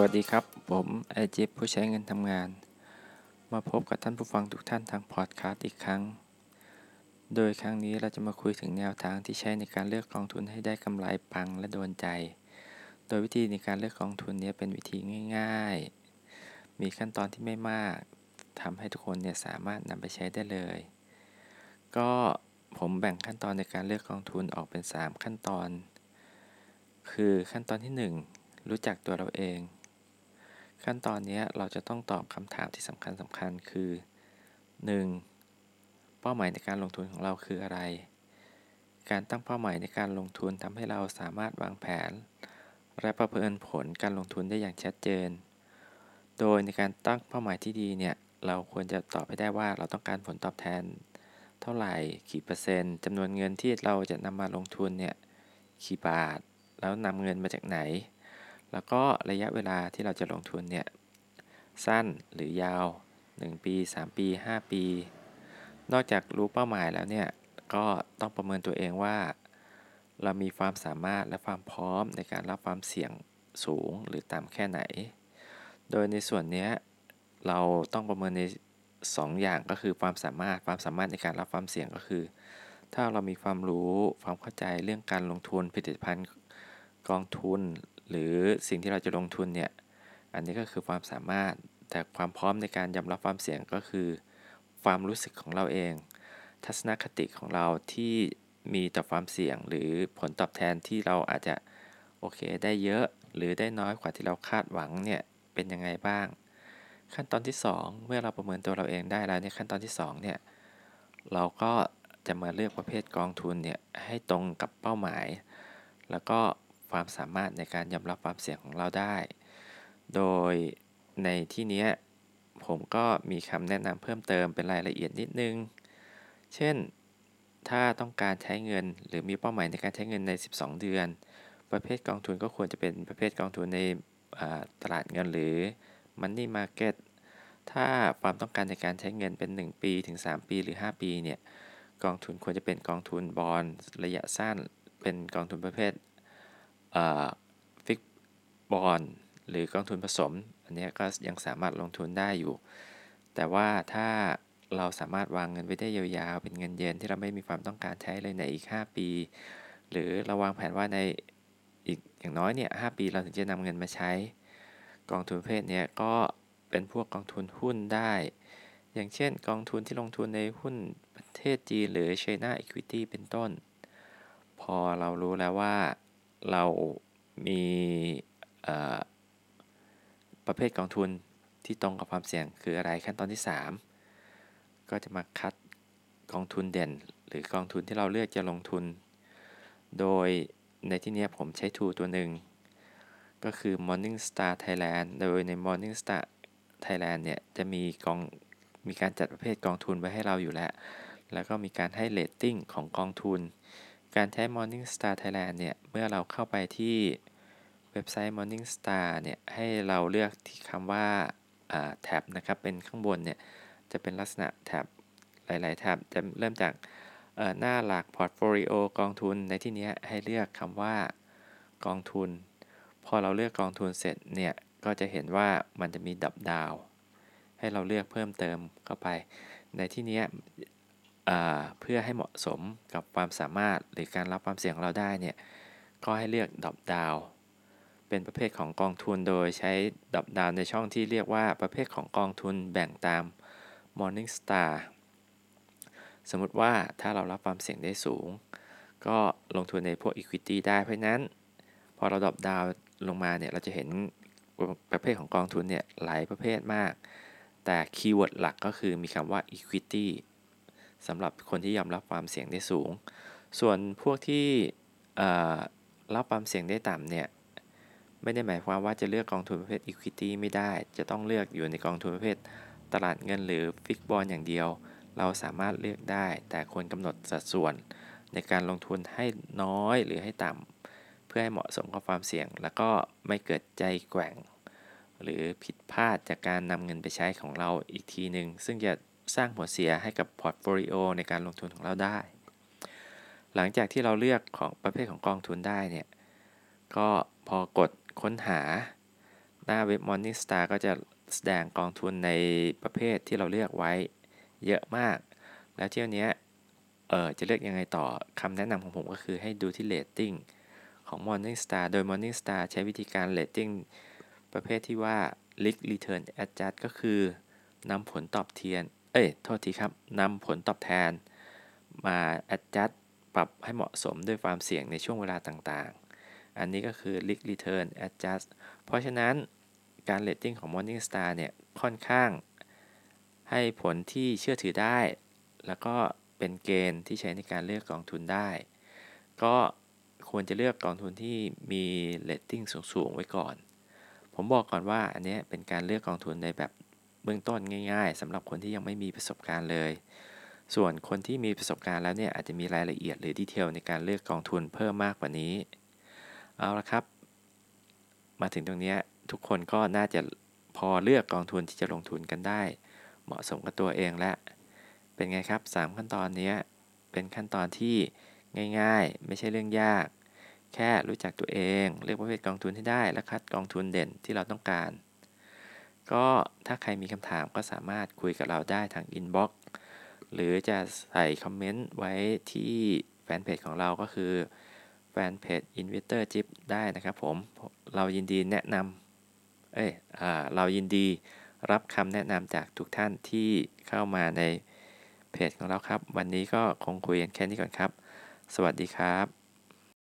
วัสดีครับ ผมไอจิบผู้ใช้เงินทำงาน มาพบกับท่านผู้ฟังทุกท่านทางพอดคาสต์อีกครั้ง โดยครั้งนี้เราจะมาคุยถึงแนวทางที่ใช้ในการเลือกกองทุนให้ได้กำไรปังและโดนใจ โดยวิธีในการเลือกกองทุนนี้เป็นวิธีง่าย ๆ มีขั้นตอนที่ไม่มากทำให้ทุกคนเนี่ยสามารถนำไปใช้ได้เลย ก็ผมแบ่งขั้นตอนในการเลือกกองทุนออกเป็น 3 ขั้นตอน คือขั้นตอนที่ 1รู้จักตัวเราเอง ขั้นตอนนี้เราจะต้องตอบคำถามที่สำคัญสำคัญคือ 1. เป้าหมายในการลงทุนของเราคืออะไร การตั้งเป้าหมายในการลงทุนทำให้เราสามารถวางแผน และประเมินผลการลงทุนได้อย่างชัดเจน โดยในการตั้งเป้าหมายที่ดีเนี่ยเราควรจะตอบให้ได้ว่าเราต้องการผลตอบแทน เท่าไหร่กี่เปอร์เซ็นต์จำนวนเงินที่เราจะนำมาลงทุนเนี่ยกี่บาท แล้วนำเงินมาจากไหน แล้วก็ระยะเวลาที่เราจะลงทุนเนี่ย สั้นหรือยาว 1 ปี 3 ปี 5 ปี นอกจากรู้เป้าหมายแล้วเนี่ย ก็ต้องประเมินตัวเองว่า เรามีความสามารถและความพร้อมในการรับความเสี่ยงสูงหรือต่ำแค่ไหน โดยในส่วนนี้เราต้องประเมินใน 2 อย่างก็คือความสามารถความสามารถในการรับความเสี่ยงก็คือ ถ้าเรามีความรู้ความเข้าใจเรื่องการลงทุนผลิตภัณฑ์กองทุน หรือสิ่งที่เราจะลงทุนเนี่ย อันนี้ก็คือความสามารถ แต่ความพร้อมในการยอมรับความเสี่ยงก็คือ ความรู้สึกของเราเอง ทัศนคติของเราที่มีต่อความเสี่ยง หรือผลตอบแทนที่เราอาจจะโอเคได้เยอะหรือได้น้อยกว่าที่เราคาดหวังเนี่ยเป็นยังไงบ้าง ขั้นตอนที่ 2 เมื่อเราประเมินตัวเราเองได้แล้วเนี่ยขั้นตอนที่2เนี่ยเราก็จะมาเลือกประเภทกองทุนเนี่ยให้ตรงกับเป้าหมาย แล้วก็ ความสามารถในการยอมรับความเสี่ยงของเราได้ โดยในที่นี้ผมก็มีคำแนะนำเพิ่มเติมเป็นรายละเอียดนิดนึง เช่น ถ้าต้องการใช้เงิน หรือมีเป้าหมายในการใช้เงินใน 12 เดือน ประเภทกองทุนก็ควรจะเป็นประเภทกองทุนในตลาดเงินหรือ Money Market ถ้าความต้องการในการใช้เงินเป็น 1 ปีถึง 3 ปีหรือ 5 ปีเนี่ยกองทุนควรจะเป็นกองทุนบอลระยะสั้น เป็นกองทุนประเภท ฟิกบอลหรือกองทุนผสม อันนี้ก็ยังสามารถลงทุนได้อยู่ แต่ว่าถ้าเราสามารถวางเงินไว้ได้ยาวๆ เป็นเงินเย็นที่เราไม่มีความต้องการใช้เลยในอีก 5 ปี หรือเราวางแผนว่าในอีกอย่างน้อยเนี่ยหปีเราถึงจะนำเงินมาใช้ กองทุนประเภทนี้ก็เป็นพวกกองทุนหุ้นได้ อย่างเช่นกองทุนที่ลงทุนในหุ้นประเทศจีนหรือ China Equity เป็นต้น พอเรารู้แล้วว่า เรามีประเภทกองทุนที่ตรงกับความเสี่ยงคืออะไรขั้นตอนที่ 3 ก็จะมาคัดกองทุนเด่น หรือกองทุนที่เราเลือกจะลงทุน โดยในที่นี้ผมใช้ทูตัวหนึ่ง ก็คือ Morningstar Thailand โดยใน Morningstar Thailand เนี่ยจะมีกองมีการจัดประเภทกองทุนไว้ให้เราอยู่แล้ว แล้วก็มีการให้เรตติ้งของกองทุน การใช้ Morningstar Thailand เนี่ย เมื่อเราเข้าไปที่เว็บไซต์ Morningstar เนี่ย ให้เราเลือกที่คำว่าtab นะครับ เป็นข้างบนเนี่ย จะเป็นลักษณะ tab หลาย ๆ tab จะเริ่มจากหน้าหลัก portfolio กองทุนในที่นี้ให้เลือกคำว่ากองทุน พอเราเลือกกองทุนเสร็จเนี่ย ก็จะเห็นว่ามันจะมีดับดาว ให้เราเลือกเพิ่มเติมเข้าไป ในที่นี้ เพื่อให้เหมาะสมกับความสามารถหรือการรับความเสี่ยงของเราได้เนี่ยก็ให้เลือกระดับดาวเป็นประเภทของกองทุนโดยใช้ดับดาวในช่องที่เรียกว่าประเภทของกองทุนแบ่งตาม Morningstar สมมติว่าถ้าเรารับความเสี่ยงได้สูง ก็ลงทุนในพวก Equity ได้เพราะนั้น พอเราดับดาวลงมาเนี่ยเราจะเห็นประเภทของกองทุนเนี่ยหลายประเภทมาก แต่คีย์เวิร์ดหลักก็คือมีคำว่า Equity สำหรับคนที่ยอมรับความเสี่ยงได้สูง ส่วนพวกที่รับความเสี่ยงได้ต่ำเนี่ยไม่ได้หมายความว่าจะเลือกกองทุนประเภท Equity ไม่ได้ จะต้องเลือกอยู่ในกองทุนประเภท ตลาดเงินหรือฟิกบอลอย่างเดียว เราสามารถเลือกได้ แต่ควรกำหนดสัดส่วน ในการลงทุนให้น้อยหรือให้ต่ำเพื่อให้เหมาะสมกับความเสี่ยง แล้วก็ไม่เกิดใจแกว่ง หรือผิดพลาดจากการนำเงินไปใช้ของเราอีกทีหนึ่งซึ่งจะ สร้างผลเสียให้กับ portfolio ในการลงทุนของเราได้ หลังจากที่เราเลือกของประเภทของกองทุนได้เนี่ย ก็พอกดค้นหาหน้าเว็บ Morningstar ก็จะแสดงกองทุนในประเภทที่เราเลือกไว้เยอะมาก แล้วเที่ยวนี้เออจะเลือกยังไงต่อคำแนะนำของผมก็คือให้ดูที่เรตติ้งของ Morningstar โดย Morningstar ใช้วิธีการเรตติ้งประเภทที่ว่า Risk Return Adjust ก็คือนำผลตอบเทียน เอ้ย โทษทีครับนำผลตอบแทน มา adjust ปรับให้เหมาะสมด้วยความเสี่ยงในช่วงเวลาต่างๆ อันนี้ก็คือ Risk Return Adjust เพราะฉะนั้นการเรตติ้งของ Morningstar เนี่ยค่อนข้าง ให้ผลที่เชื่อถือได้ แล้วก็เป็นเกณฑ์ที่ใช้ในการเลือกกองทุนได้ ก็ควรจะเลือกกองทุนที่มีเรตติ้งสูง ๆ ไว้ก่อน ผมบอกก่อนว่าอันนี้เป็นการเลือกกองทุนในแบบ เบื้องต้นง่าย ๆสำหรับคนที่ยังไม่มีประสบการณ์เลย ส่วนคนที่มีประสบการณ์แล้วเนี่ยอาจจะมีรายละเอียดหรือดีเทลในการเลือกกองทุนเพิ่มมากกว่านี้ เอาละครับ มาถึงตรงนี้ทุกคนก็น่าจะพอเลือกกองทุนที่จะลงทุนกันได้ เหมาะสมกับตัวเองและเป็นไงครับ 3 ขั้นตอนนี้เป็นขั้นตอนที่ง่ายๆ ไม่ใช่เรื่องยาก แค่รู้จักตัวเอง เลือกประเภทกองทุนให้ได้และคัดกองทุนเด่นที่เราต้องการ ก็ถ้าใครมีคำถามก็สามารถคุยกับเราได้ทาง inbox หรือจะใส่คอมเมนต์ไว้ที่แฟนเพจของเราก็คือ fanpage Investor Jeep ได้นะครับผม เรายินดีแนะนำเอ้ยเรายินดีรับคำแนะนำจากทุกท่านที่เข้ามาในเพจของเราครับ วันนี้ก็คงคุยกันแค่นี้ก่อนครับ สวัสดีครับ